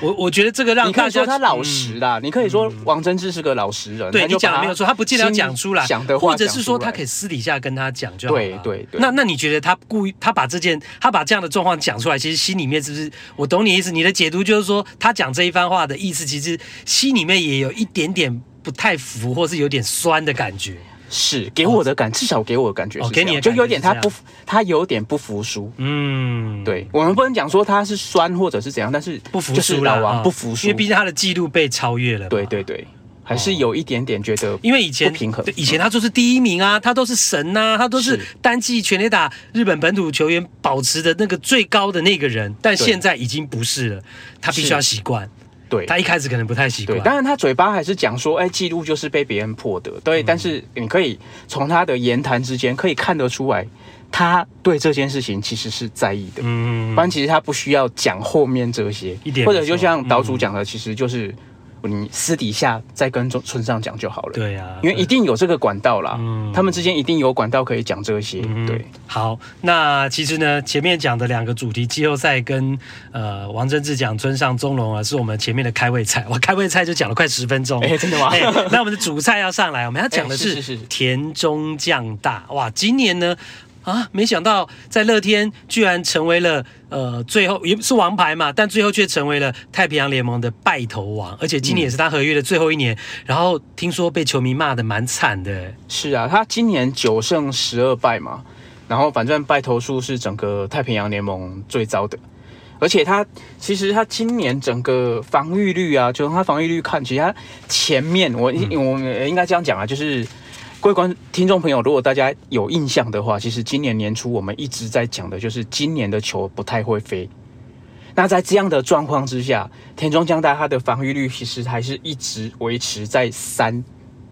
我我觉得这个让你可以说他老实啦，嗯、你可以说王贞治是个老实人。对，你讲的没有错，他不见得要讲出来，或者是说他可以私底下跟他讲就好了。对对对。那那你觉得他故意他把这件他把这样的状况讲出来，其实心里面是不是？我懂你意思，你的解读就是说他讲这一番话的意思，其实心里面也有一点点不太服，或是有点酸的感觉。是给我的感，哦、至少给我的感觉是，给你就有点他不，他有点不服输。嗯，对，我们不能讲说他是酸或者是怎样，但是不服输老王不服输，因为毕竟他的记录被超越了。对对对，还是有一点点觉得，因为以前不平衡，以前他就是第一名啊，他都是神呐、啊，他都是单季全垒打日本本土球员保持的那个最高的那个人，但现在已经不是了，他必须要习惯。对，他一开始可能不太习惯。对，当然他嘴巴还是讲说，哎，记录就是被别人破的。对，嗯、但是你可以从他的言谈之间可以看得出来，他对这件事情其实是在意的。嗯，不然其实他不需要讲后面这些，一点或者就像岛主讲的，其实就是。你私底下再跟村上讲就好了。对呀，因为一定有这个管道啦。嗯，他们之间一定有管道可以讲这些。对，好，那其实呢，前面讲的两个主题，季后赛跟呃王贞治讲村上中隆啊，是我们前面的开胃菜。我开胃菜就讲了快十分钟。(laughs) 哎，真的吗？那我们的主菜要上来，我们要讲的是 (laughs) 田中将大。哇，今年呢？啊！没想到在乐天居然成为了呃最后也是王牌嘛，但最后却成为了太平洋联盟的败头王，而且今年也是他合约的最后一年。嗯、然后听说被球迷骂的蛮惨的。是啊，他今年九胜十二败嘛，然后反正败投数是整个太平洋联盟最糟的，而且他其实他今年整个防御率啊，就从他防御率看，其实他前面我、嗯、我应该这样讲啊，就是。各位观听众朋友，如果大家有印象的话，其实今年年初我们一直在讲的就是今年的球不太会飞。那在这样的状况之下，田中将大他的防御率其实还是一直维持在三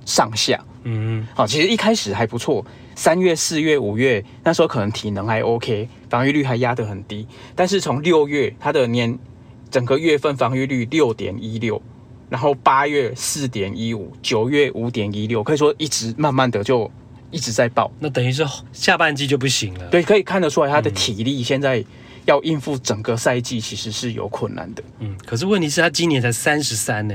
上下。嗯，好，其实一开始还不错，三月、四月、五月那时候可能体能还 OK，防御率还压得很低。但是从六月，他的年整个月份防御率六点一六。然后八月四点一五，九月五点一六，可以说一直慢慢的就一直在爆。那等于是下半季就不行了。对，可以看得出来他的体力现在要应付整个赛季，其实是有困难的。嗯，可是问题是，他今年才三十三呢。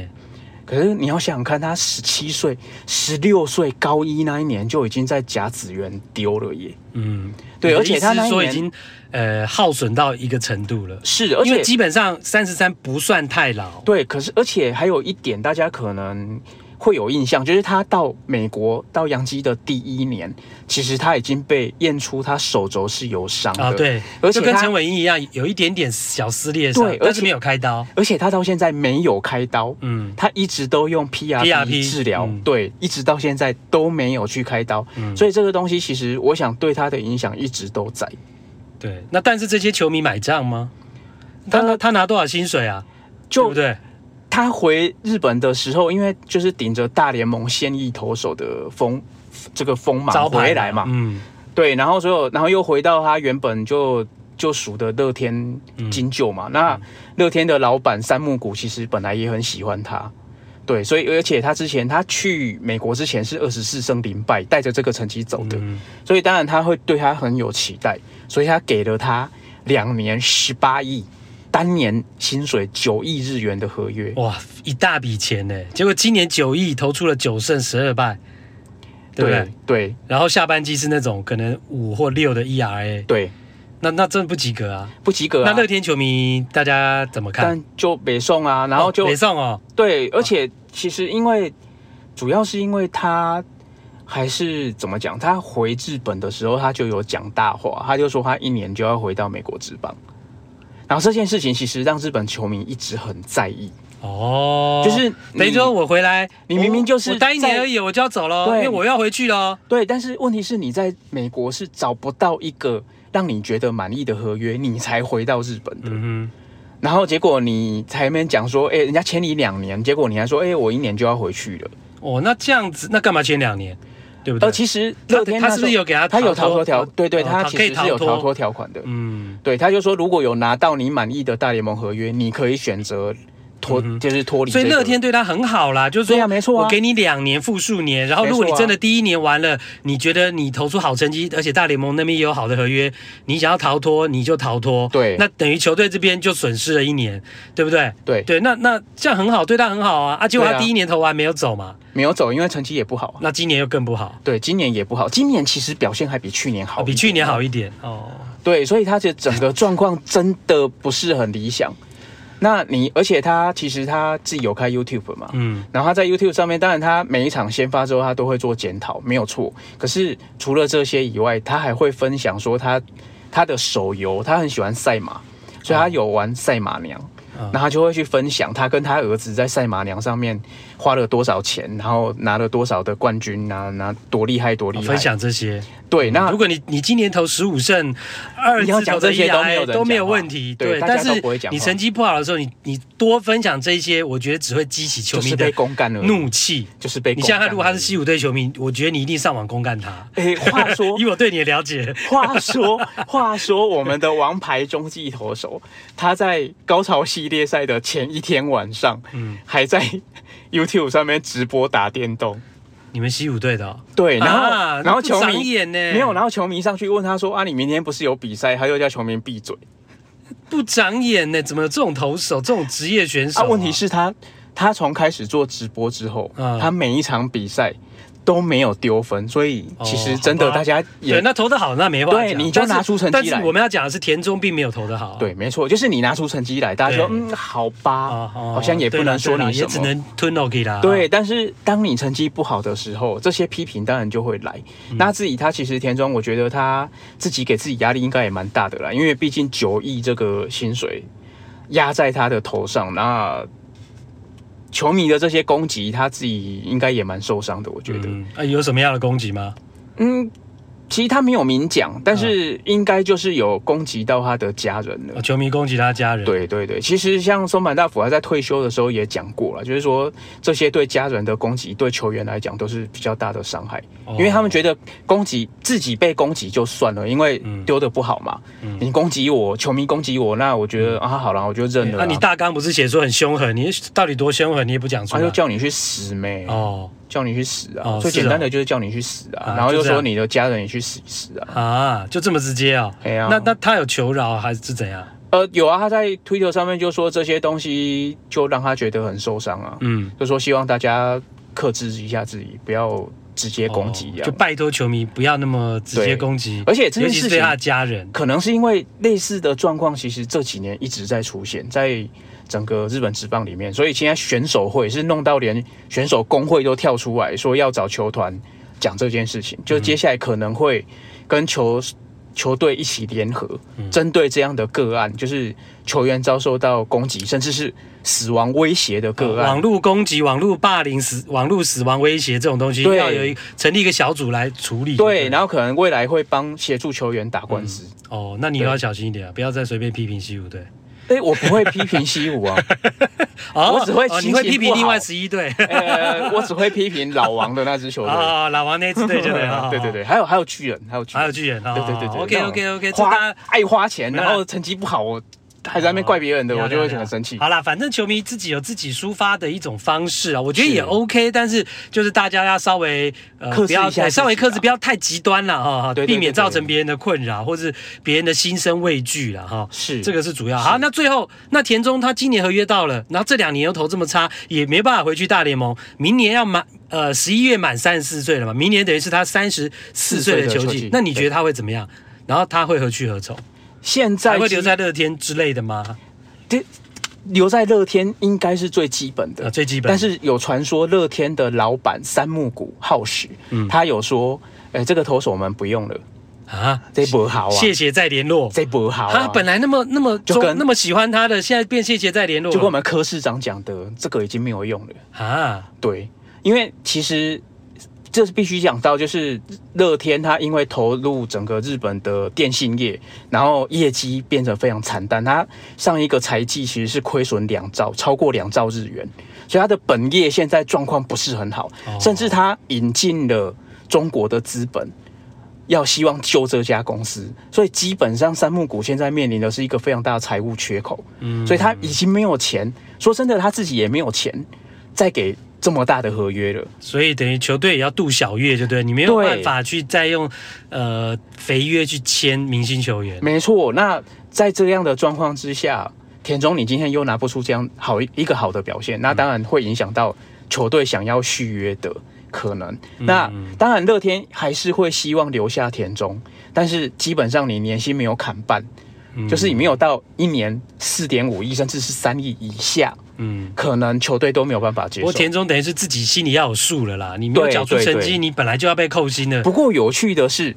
可是你要想想看，他十七岁、十六岁高一那一年就已经在甲子园丢了耶。嗯，对，而且他那说已经呃耗损到一个程度了。是，而且基本上三十三不算太老。对，可是而且还有一点，大家可能。会有印象，就是他到美国到洋基的第一年，其实他已经被验出他手肘是有伤的，啊、对，而且跟陈伟英一样，有一点点小撕裂伤，对，而且没有开刀，而且他到现在没有开刀，嗯，他一直都用 PRP 治疗，嗯、对，一直到现在都没有去开刀，嗯，所以这个东西其实我想对他的影响一直都在，对，那但是这些球迷买账吗？他他，他拿多少薪水啊？就对不对？他回日本的时候，因为就是顶着大联盟现役投手的风，这个锋芒回来嘛，嗯，对，然后所有然后又回到他原本就就属的乐天金鷲嘛，嗯、那乐天的老板三木谷其实本来也很喜欢他，对，所以而且他之前他去美国之前是二十四胜零败，带着这个成绩走的，嗯、所以当然他会对他很有期待，所以他给了他两年十八亿。单年薪水九亿日元的合约，哇，一大笔钱呢！结果今年九亿投出了九胜十二败，对不对？对，对，然后下半季是那种可能五或六的 ERA，对，那那真的不及格啊，不及格啊！那乐天球迷大家怎么看？但就北宋啊，然后就、哦、北宋哦，对，而且其实因为主要是因为他还是怎么讲？他回日本的时候他就有讲大话，他就说他一年就要回到美国职棒。然后这件事情其实让日本球迷一直很在意哦，就是等于说我回来，你明明就是待一年而已，我就要走了，对因为我要回去了。对，但是问题是你在美国是找不到一个让你觉得满意的合约，你才回到日本的。嗯哼，然后结果你才没讲说，哎，人家签你两年，结果你还说，哎，我一年就要回去了。哦，那这样子，那干嘛签两年？对不对？呃，其实乐天他，他是不是有给他他有逃脱条？对对，哦、他其实是有逃脱条款的。嗯，对，他就说如果有拿到你满意的大联盟合约，你可以选择脱、嗯、就是脱离、这个。所以乐天对他很好啦，就是说，对啊，没错、啊，我给你两年复数年，然后如果你真的第一年完了，啊、你觉得你投出好成绩，而且大联盟那边也有好的合约，你想要逃脱你就逃脱。对，那等于球队这边就损失了一年，对不对？对对，那那这样很好，对他很好啊。啊，结果他第一年投完没有走嘛？没有走，因为成绩也不好。那今年又更不好。对，今年也不好。今年其实表现还比去年好，比去年好一点哦。对，所以他的整个状况真的不是很理想。那你，而且他其实他自己有开 YouTube 嘛，嗯，然后他在 YouTube 上面，当然他每一场先发之后，他都会做检讨，没有错。可是除了这些以外，他还会分享说他他的手游，他很喜欢赛马，所以他有玩赛马娘。那他就会去分享他跟他儿子在赛马娘上面花了多少钱，然后拿了多少的冠军，拿拿多厉害多厉害，分享这些。对，那如果你你今年投十五胜，二字头的 ERA 都没有问题。对，但是你成绩不好的时候，你你多分享这些，我觉得只会激起球迷的怒气，就是被。你像他，如果他是西武队球迷，我觉得你一定上网公干他。哎，话说，(laughs) 以我对你的了解，话说话说，我们的王牌中继投手，他在高潮系列赛的前一天晚上，嗯，还在 YouTube 上面直播打电动。你们西武队的、哦、对，然后、啊、然后球迷呢？没有，然后球迷上去问他说：“啊，你明天不是有比赛？”他又叫球迷闭嘴，不长眼呢？怎么有这种投手，这种职业选手啊？啊问题是他，他从开始做直播之后，啊、他每一场比赛。都没有丢分，所以其实真的大家也、哦、对那投的好，那没办法。对，你就拿出成绩来。但是我们要讲的是田中并没有投的好。对，没错，就是你拿出成绩来，大家说嗯，好吧，哦哦、好像也不能说你什么，也只能吞 OK 啦。对，但是当你成绩不好的时候，这些批评当然就会来。嗯、那自己他其实田中，我觉得他自己给自己压力应该也蛮大的啦，因为毕竟九亿这个薪水压在他的头上，那。球迷的这些攻击，他自己应该也蛮受伤的，我觉得。嗯、啊，有什么样的攻击吗？嗯。其实他没有明讲，但是应该就是有攻击到他的家人了。球迷攻击他家人。对对对，其实像松坂大辅还在退休的时候也讲过了，就是说这些对家人的攻击，对球员来讲都是比较大的伤害，因为他们觉得攻击自己被攻击就算了，因为丢的不好嘛。你攻击我，球迷攻击我，那我觉得啊，好了，我就认了。那你大纲不是写说很凶狠？你到底多凶狠？你也不讲出来。他就叫你去死咩？哦。叫你去死啊！哦、最简单的就是叫你去死啊，啊然后又说你的家人也去死一死啊！啊，就这么直接啊？哎呀，那那他有求饶还是怎样？呃，有啊，他在推特上面就说这些东西就让他觉得很受伤啊。嗯，就说希望大家克制一下自己，不要直接攻击。就拜托球迷不要那么直接攻击，而且这件事情对他的家人，可能是因为类似的状况，其实这几年一直在出现在。整个日本职棒里面，所以现在选手会是弄到连选手工会都跳出来说要找球团讲这件事情，就接下来可能会跟球球队一起联合，针对这样的个案，就是球员遭受到攻击，甚至是死亡威胁的个案，网络攻击、网络霸凌、死网络死亡威胁这种东西，要有一成立一个小组来处理。对，然后可能未来会帮协助球员打官司。哦，那你要小心一点啊，不要再随便批评西武队。哎、欸，我不会批评西武啊，(laughs) 哦、我只会你会批评另外十一队，呃，我只会批评老王的那支球队啊，老王那支队就对了，(laughs) 对对对，还有还有巨人，还有巨人还有巨人，对对对对，OK OK OK，花爱花钱，然后成绩不好我。还在那边怪别人的，我就会很生气。好啦，反正球迷自己有自己抒发的一种方式啊，我觉得也 OK。但是就是大家要稍微呃不要稍微克制，不要太极端了哈，避免造成别人的困扰，或是别人的心生畏惧了哈。是这个是主要。好，那最后那田中他今年合约到了，然后这两年又投这么差，也没办法回去大联盟。明年要满呃十一月满三十四岁了嘛，明年等于是他三十四岁的球季。那你觉得他会怎么样？然后他会何去何从？现在还会留在乐天之类的吗？对，留在乐天应该是最基本的，啊、最基本。但是有传说乐天的老板三木谷浩史，嗯，他有说，哎、欸，这个投手我们不用了啊，这不好啊，谢谢再联络，这不好、啊。他本来那么那么就跟那么喜欢他的，现在变谢谢再联络，就跟我们柯市长讲的，这个已经没有用了啊。对，因为其实。这是必须讲到，就是乐天他因为投入整个日本的电信业，然后业绩变得非常惨淡。他上一个财季其实是亏损两兆，超过两兆日元，所以他的本业现在状况不是很好，甚至他引进了中国的资本，要希望救这家公司，所以基本上三木谷现在面临的是一个非常大的财务缺口，嗯，所以他已经没有钱，说真的，他自己也没有钱再给这么大的合约了，所以等于球队也要度小月，就对，你没有办法去再用呃肥约去签明星球员，没错。那在这样的状况之下，田中你今天又拿不出这样好一个好的表现，那当然会影响到球队想要续约的。可能，那当然，乐天还是会希望留下田中，但是基本上你年薪没有砍半，嗯、就是你没有到一年四点五亿，甚至是三亿以下，嗯，可能球队都没有办法接受。不过田中等于是自己心里要有数了啦，你没有缴出成绩，你本来就要被扣薪的。不过有趣的是，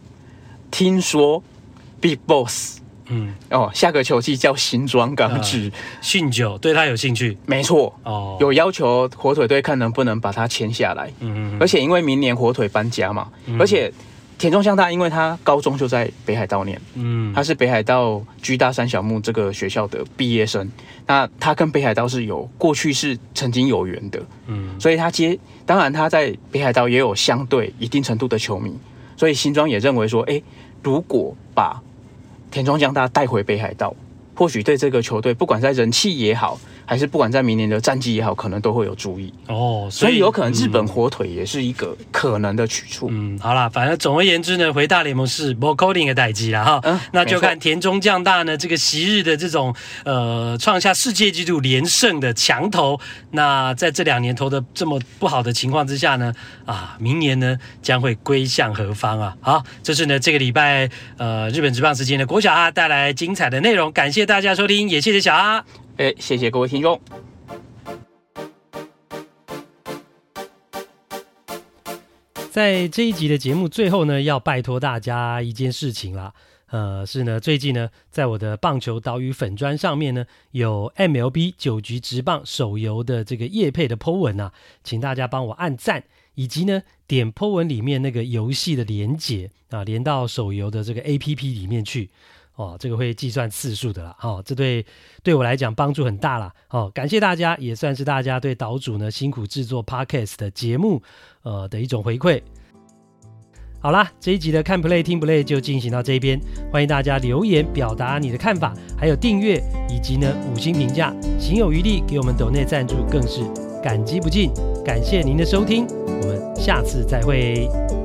听说 Big Boss。嗯哦，下个球季叫新庄刚志，信、呃、九对他有兴趣，没错哦，有要求火腿队看能不能把他签下来。嗯嗯，而且因为明年火腿搬家嘛，嗯、而且田中将大，因为他高中就在北海道念，嗯，他是北海道居大三小木这个学校的毕业生，那他跟北海道是有过去是曾经有缘的，嗯，所以他接当然他在北海道也有相对一定程度的球迷，所以新庄也认为说，哎，如果把田中将大带回北海道，或许对这个球队，不管在人气也好，还是不管在明年的战绩也好，可能都会有注意哦。所以，所以有可能日本火腿也是一个可能的去处。嗯，好啦，反正总而言之呢，回大联盟是不扣零的代机了哈。嗯，那就看田中将大呢这个昔日的这种呃创下世界纪录连胜的强投，那在这两年投的这么不好的情况之下呢，啊，明年呢将会归向何方啊？好，这是呢这个礼拜呃日本职棒时间的国小哈带来精彩的内容，感谢大家收听，也谢谢小哈。哎，谢谢各位听众。在这一集的节目最后呢，要拜托大家一件事情啦。呃，是呢，最近呢，在我的棒球岛屿粉砖上面呢，有 MLB 九局直棒手游的这个业配的 po 文啊，请大家帮我按赞，以及呢，点 po 文里面那个游戏的连接啊，连到手游的这个 APP 里面去。哦，这个会计算次数的啦，哦，这对对我来讲帮助很大啦。哦，感谢大家，也算是大家对岛主呢辛苦制作 Podcast 的节目，呃的一种回馈。好啦，这一集的看 Play 听 Play 就进行到这边，欢迎大家留言表达你的看法，还有订阅以及呢五星评价，行有余力给我们抖内赞助更是感激不尽，感谢您的收听，我们下次再会。